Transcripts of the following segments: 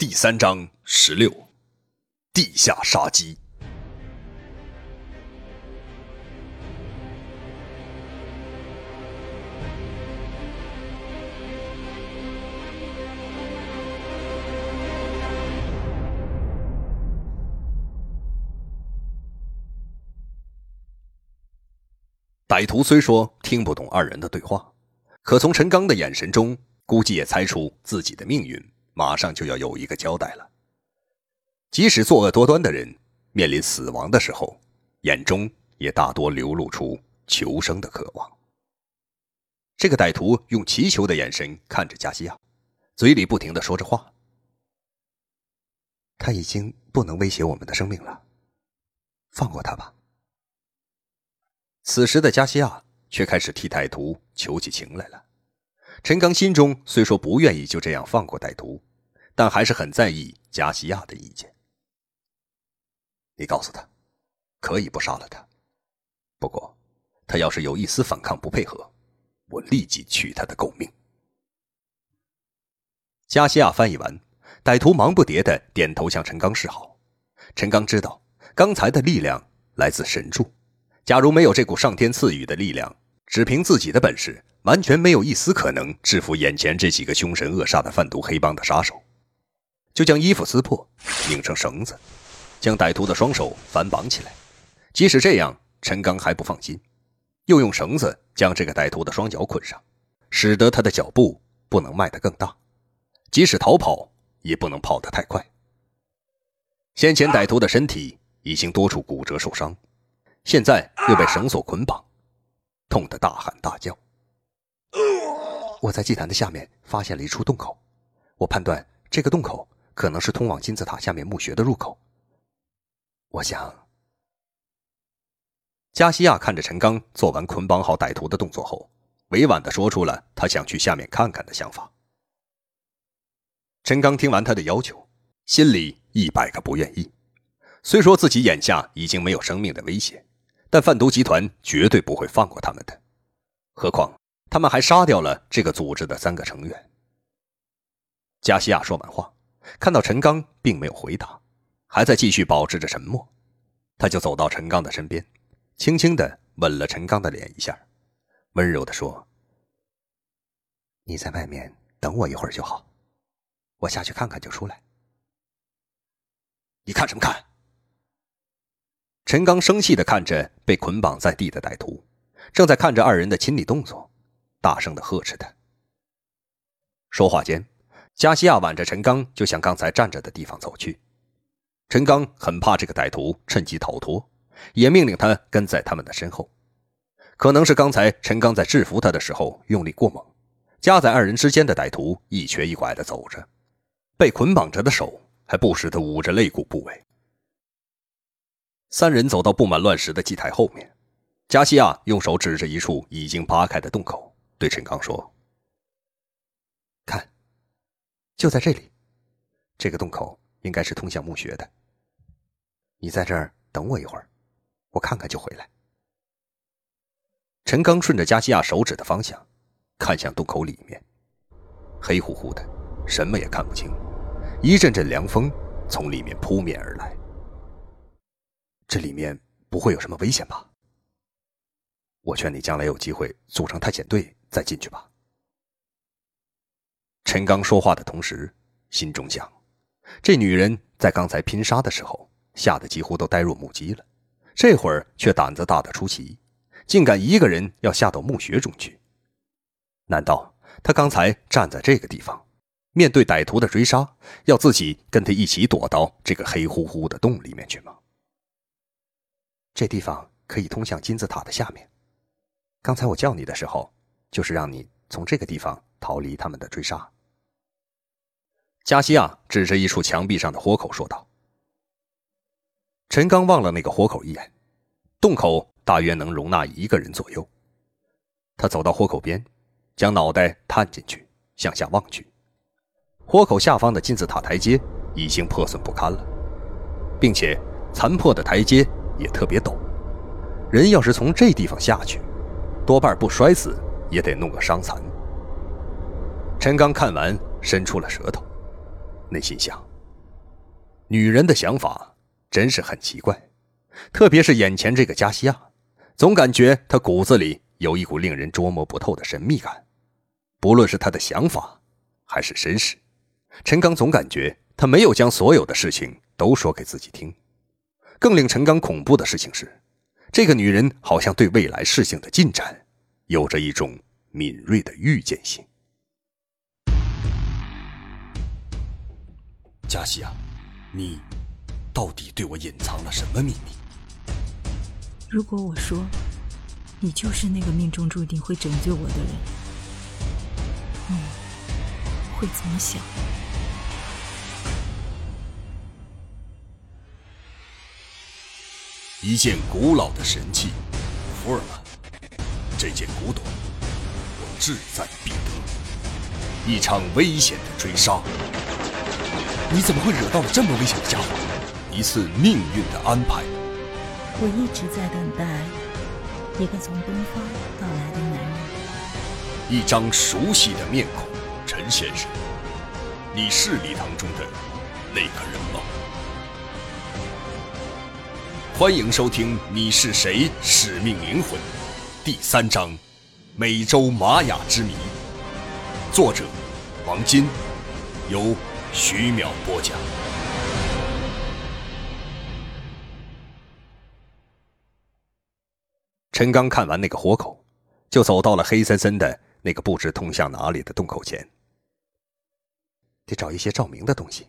第三章十六，地下杀机。歹徒虽说听不懂二人的对话，可从陈刚的眼神中，估计也猜出自己的命运。马上就要有一个交代了。即使作恶多端的人面临死亡的时候，眼中也大多流露出求生的渴望。这个歹徒用祈求的眼神看着加西亚，嘴里不停的说着话。他已经不能威胁我们的生命了，放过他吧。此时的加西亚却开始替歹徒求起情来了。陈刚心中虽说不愿意就这样放过歹徒，但还是很在意加西亚的意见。你告诉他，可以不杀了他，不过他要是有一丝反抗不配合，我立即取他的狗命。加西亚翻译完，歹徒忙不迭的点头向陈刚示好。陈刚知道，刚才的力量来自神助，假如没有这股上天赐予的力量，只凭自己的本事。完全没有一丝可能制服眼前这几个凶神恶煞的贩毒黑帮的杀手，就将衣服撕破，拧成绳子，将歹徒的双手反绑起来。即使这样，陈刚还不放心，又用绳子将这个歹徒的双脚捆上，使得他的脚步不能迈得更大，即使逃跑也不能跑得太快。先前歹徒的身体已经多处骨折受伤，现在又被绳索捆绑，痛得大喊大叫。我在祭坛的下面发现了一处洞口，我判断这个洞口可能是通往金字塔下面墓穴的入口。我想，加西亚看着陈刚做完捆绑好歹徒的动作后，委婉的说出了他想去下面看看的想法。陈刚听完他的要求，心里一百个不愿意。虽说自己眼下已经没有生命的威胁，但贩毒集团绝对不会放过他们的，何况。他们还杀掉了这个组织的三个成员。加西亚说完话，看到陈刚并没有回答，还在继续保持着沉默，他就走到陈刚的身边，轻轻的吻了陈刚的脸一下，温柔的说：“你在外面等我一会儿就好，我下去看看就出来。”你看什么看？陈刚生气的看着被捆绑在地的歹徒，正在看着二人的亲密动作。大声的呵斥他。说话间，加西亚挽着陈刚就向刚才站着的地方走去。陈刚很怕这个歹徒趁机逃脱，也命令他跟在他们的身后。可能是刚才陈刚在制服他的时候用力过猛，夹在二人之间的歹徒一瘸一拐的走着，被捆绑着的手还不时的捂着肋骨部位。三人走到布满乱石的祭台后面，加西亚用手指着一处已经扒开的洞口。对陈刚说：“看，就在这里，这个洞口应该是通向墓穴的。你在这儿等我一会儿，我看看就回来。”陈刚顺着加西亚手指的方向，看向洞口里面，黑乎乎的，什么也看不清。一阵阵凉风从里面扑面而来。这里面不会有什么危险吧？我劝你将来有机会组成探险队。再进去吧。陈刚说话的同时，心中想：这女人在刚才拼杀的时候吓得几乎都呆若木鸡了，这会儿却胆子大得出奇，竟敢一个人要下到墓穴中去。难道她刚才站在这个地方，面对歹徒的追杀，要自己跟他一起躲到这个黑乎乎的洞里面去吗？这地方可以通向金字塔的下面。刚才我叫你的时候。就是让你从这个地方逃离他们的追杀。加西亚指着一处墙壁上的豁口说道。陈刚望了那个豁口一眼，洞口大约能容纳一个人左右。他走到豁口边，将脑袋探进去，向下望去。豁口下方的金字塔台阶已经破损不堪了，并且残破的台阶也特别陡，人要是从这地方下去，多半不摔死。也得弄个伤残。陈刚看完，伸出了舌头，内心想：女人的想法真是很奇怪，特别是眼前这个加西亚，总感觉她骨子里有一股令人捉摸不透的神秘感。不论是她的想法，还是身世，陈刚总感觉她没有将所有的事情都说给自己听。更令陈刚恐怖的事情是，这个女人好像对未来事情的进展有着一种敏锐的预见性。加西亚。你到底对我隐藏了什么秘密？如果我说你就是那个命中注定会拯救我的人，你会怎么想？一件古老的神器，福尔曼，这件古董我志在必得。一场危险的追杀。你怎么会惹到了这么危险的家伙？一次命运的安排。我一直在等待一个从东方到来的男人。一张熟悉的面孔，陈先生，你是礼堂中的那个人吗？欢迎收听《你是谁？使命灵魂》第三章《美洲玛雅之谜》，作者王金，由。徐淼播讲。陈刚看完那个活口，就走到了黑森森的那个不知通向哪里的洞口前。得找一些照明的东西。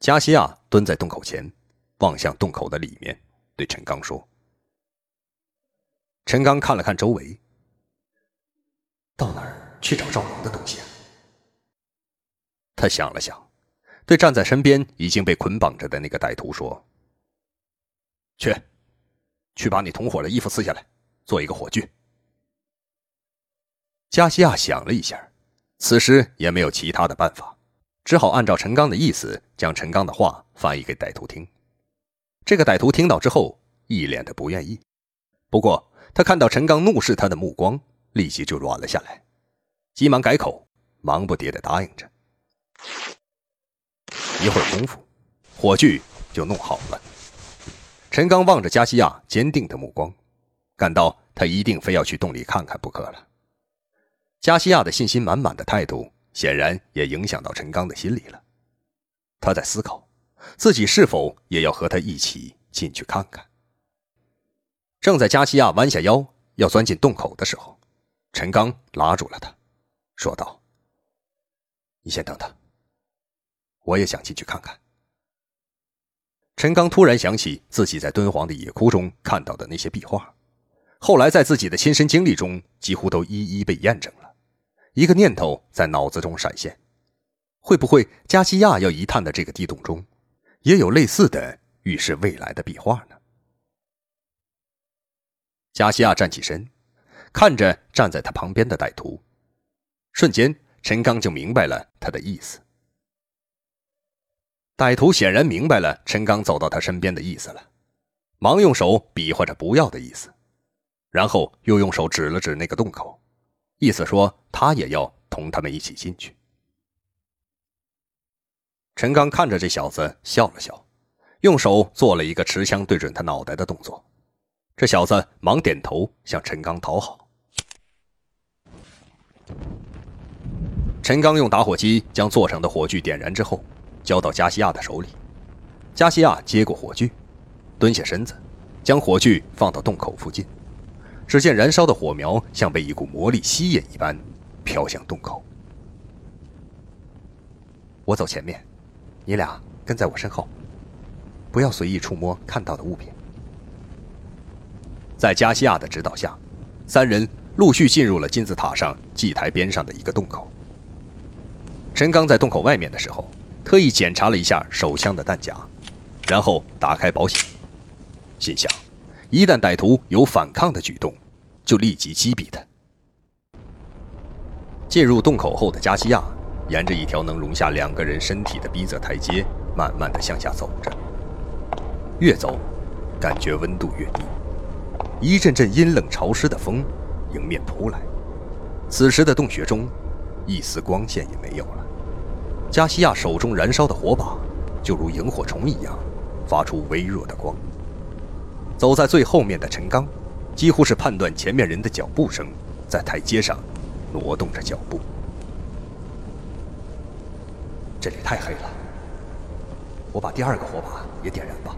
加西亚蹲在洞口前，望向洞口的里面，对陈刚说：“陈刚看了看周围，到哪儿去找照明的东西啊？”他想了想，对站在身边已经被捆绑着的那个歹徒说：“去，去把你同伙的衣服撕下来，做一个火炬。”加西亚想了一下，此时也没有其他的办法，只好按照陈刚的意思，将陈刚的话翻译给歹徒听。这个歹徒听到之后，一脸的不愿意。不过他看到陈刚怒视他的目光，立即就软了下来，急忙改口，忙不迭的答应着。一会儿功夫，火炬就弄好了。陈刚望着加西亚坚定的目光，感到他一定非要去洞里看看不可了。加西亚的信心满满的态度，显然也影响到陈刚的心里了。他在思考，自己是否也要和他一起进去看看。正在加西亚弯下腰要钻进洞口的时候，陈刚拉住了他，说道：“你先等等。”我也想进去看看。陈刚突然想起自己在敦煌的野窟中看到的那些壁画，后来在自己的亲身经历中几乎都一一被验证了。一个念头在脑子中闪现：会不会加西亚要一探的这个地洞中，也有类似的预示未来的壁画呢？加西亚站起身，看着站在他旁边的歹徒，瞬间陈刚就明白了他的意思。歹徒显然明白了陈刚走到他身边的意思了，忙用手比划着不要的意思，然后又用手指了指那个洞口，意思说他也要同他们一起进去。陈刚看着这小子笑了笑，用手做了一个持枪对准他脑袋的动作，这小子忙点头向陈刚讨好。陈刚用打火机将座上的火炬点燃之后。交到加西亚的手里，加西亚接过火炬，蹲下身子，将火炬放到洞口附近。只见燃烧的火苗像被一股魔力吸引一般，飘向洞口。我走前面，你俩跟在我身后，不要随意触摸看到的物品。在加西亚的指导下，三人陆续进入了金字塔上祭台边上的一个洞口。陈刚在洞口外面的时候。特意检查了一下手枪的弹夹，然后打开保险，心想：一旦歹徒有反抗的举动，就立即击毙他。进入洞口后的加西亚，沿着一条能容下两个人身体的逼仄台阶，慢慢的向下走着。越走，感觉温度越低，一阵阵阴冷潮湿的风迎面扑来。此时的洞穴中，一丝光线也没有了。加西亚手中燃烧的火把，就如萤火虫一样，发出微弱的光。走在最后面的陈刚，几乎是判断前面人的脚步声，在台阶上挪动着脚步。这里太黑了，我把第二个火把也点燃吧。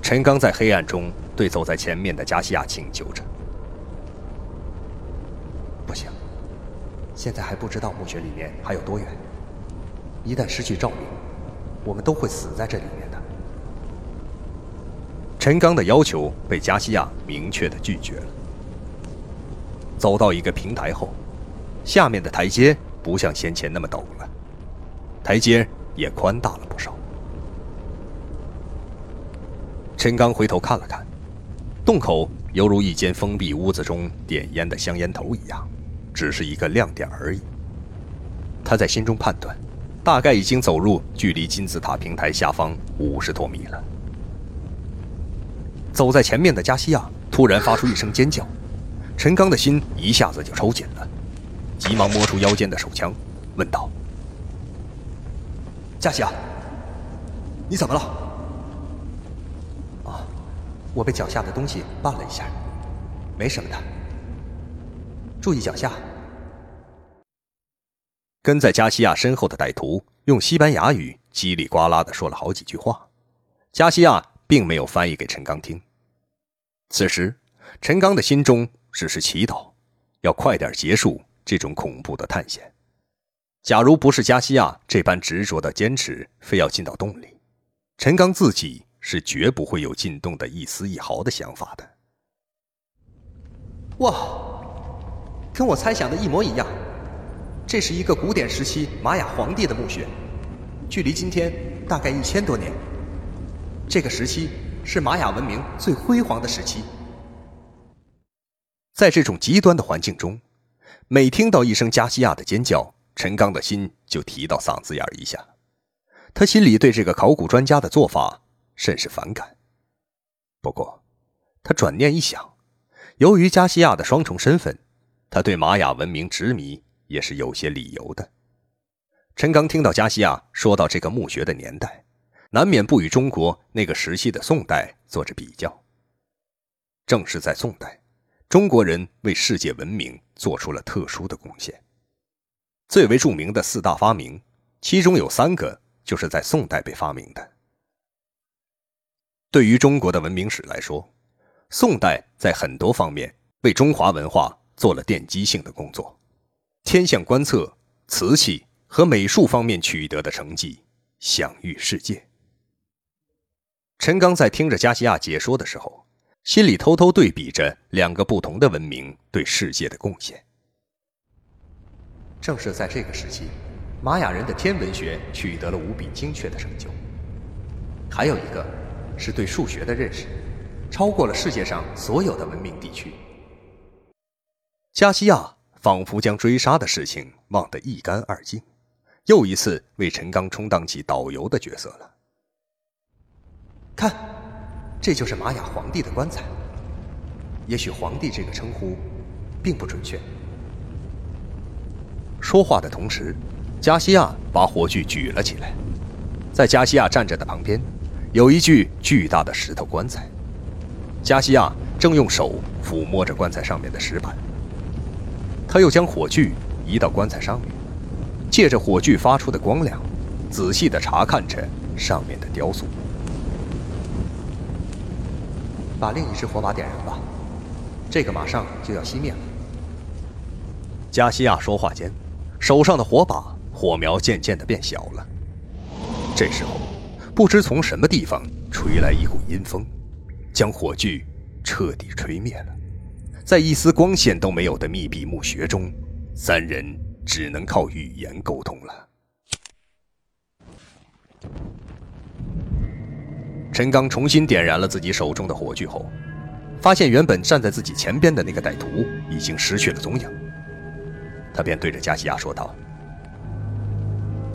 陈刚在黑暗中对走在前面的加西亚请求着：“不行，现在还不知道墓穴里面还有多远。一旦失去照明，我们都会死在这里面的。”陈刚的要求被加西亚明确的拒绝了。走到一个平台后，下面的台阶。不像先前那么陡了，台阶也宽大了不少。陈刚回头看了看，洞口犹如一间封闭屋子中点烟的香烟头一样，只是一个亮点而已。他在心中判断，大概已经走入距离金字塔平台下方五十多米了。走在前面的加西亚突然发出一声尖叫，陈刚的心一下子就抽紧了。急忙摸出腰间的手枪，问道：“加西亚，你怎么了？”“啊，我被脚下的东西绊了一下，没什么的。注意脚下。”跟在加西亚身后的歹徒用西班牙语叽里呱啦的说了好几句话，加西亚并没有翻译给陈刚听。此时，陈刚的心中只是祈祷，要快点结束。这种恐怖的探险，假如不是加西亚这般执着的坚持，非要进到洞里，陈刚自己是绝不会有进洞的一丝一毫的想法的。哇，跟我猜想的一模一样，这是一个古典时期玛雅皇帝的墓穴，距离今天大概一千多年。这个时期是玛雅文明最辉煌的时期。在这种极端的环境中。每听到一声加西亚的尖叫，陈刚的心就提到嗓子眼儿一下。他心里对这个考古专家的做法甚是反感。不过，他转念一想，由于加西亚的双重身份，他对玛雅文明执迷也是有些理由的。陈刚听到加西亚说到这个墓穴的年代，难免不与中国那个时期的宋代做着比较。正是在宋代。中国人为世界文明做出了特殊的贡献。最为著名的四大发明，其中有三个就是在宋代被发明的。对于中国的文明史来说，宋代在很多方面为中华文化做了奠基性的工作，天象观测、瓷器和美术方面取得的成绩享誉世界。陈刚在听着加西亚解说的时候。心里偷偷对比着两个不同的文明对世界的贡献。正是在这个时期，玛雅人的天文学取得了无比精确的成就。还有一个，是对数学的认识，超过了世界上所有的文明地区。加西亚仿佛将追杀的事情忘得一干二净，又一次为陈刚充当起导游的角色了。看。这就是玛雅皇帝的棺材。也许“皇帝”这个称呼并不准确。说话的同时，加西亚把火炬举了起来。在加西亚站着的旁边，有一具巨大的石头棺材。加西亚正用手抚摸着棺材上面的石板。他又将火炬移到棺材上面，借着火炬发出的光亮，仔细地查看着上面的雕塑。把另一只火把点燃吧，这个马上就要熄灭了。加西亚说话间，手上的火把火苗渐渐的变小了。这时候，不知从什么地方吹来一股阴风，将火炬彻底吹灭了。在一丝光线都没有的密闭墓穴中，三人只能靠语言沟通了。陈刚重新点燃了自己手中的火炬后，发现原本站在自己前边的那个歹徒已经失去了踪影。他便对着加西亚说道：“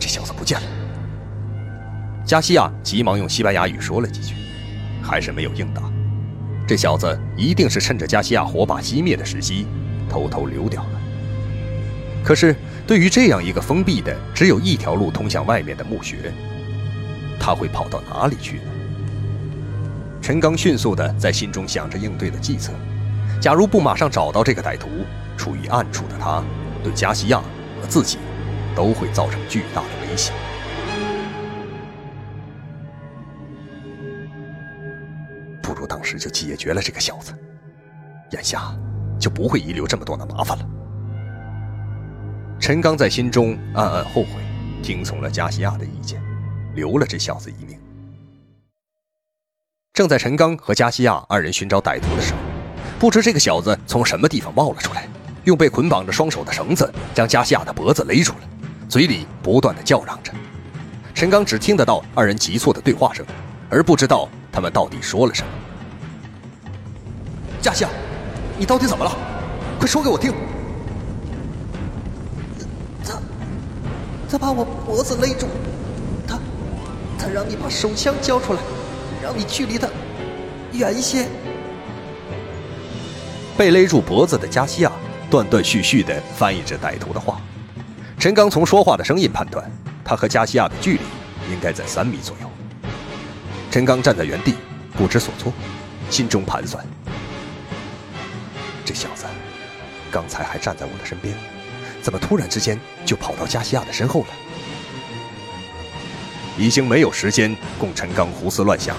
这小子不见了。”加西亚急忙用西班牙语说了几句，还是没有应答。这小子一定是趁着加西亚火把熄灭的时机，偷偷溜掉了。可是对于这样一个封闭的、只有一条路通向外面的墓穴，他会跑到哪里去呢？陈刚迅速地在心中想着应对的计策。假如不马上找到这个歹徒，处于暗处的他，对加西亚和自己都会造成巨大的威胁。时就解决了这个小子，眼下就不会遗留这么多的麻烦了。陈刚在心中暗暗后悔，听从了加西亚的意见，留了这小子一命。正在陈刚和加西亚二人寻找歹徒的时候，不知这个小子从什么地方冒了出来，用被捆绑着双手的绳子将加西亚的脖子勒住了，嘴里不断的叫嚷着。陈刚只听得到二人急促的对话声，而不知道他们到底说了什么。加西亚，你到底怎么了？快说给我听！他，他把我脖子勒住，他，他让你把手枪交出来，让你距离他远一些。被勒住脖子的加西亚断断续续地翻译着歹徒的话。陈刚从说话的声音判断，他和加西亚的距离应该在三米左右。陈刚站在原地，不知所措，心中盘算：这小子刚才还站在我的身边，怎么突然之间就跑到加西亚的身后了？已经没有时间供陈刚胡思乱想。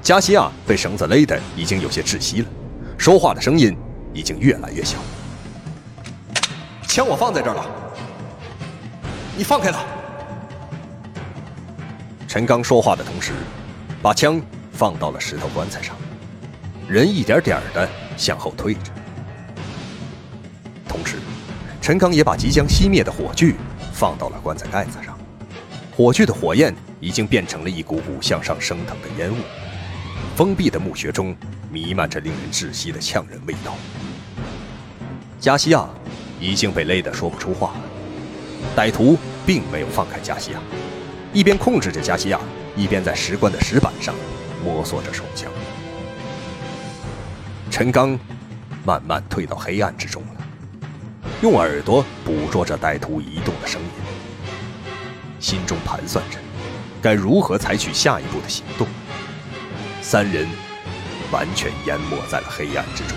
加西亚被绳子勒得已经有些窒息了。说话的声音已经越来越小。枪我放在这儿了，你放开他！陈刚说话的同时，把枪放到了石头棺材上，人一点点的向后退着。陈刚也把即将熄灭的火炬放到了棺材盖子上，火炬的火焰已经变成了一股股向上升腾的烟雾。封闭的墓穴中弥漫着令人窒息的呛人味道。加西亚已经被勒得说不出话了。歹徒并没有放开加西亚，一边控制着加西亚，一边在石棺的石板上摸索着手枪。陈刚慢慢退到黑暗之中了，用耳朵捕捉着歹徒移动的声音，心中盘算着该如何采取下一步的行动。三人完全淹没在了黑暗之中。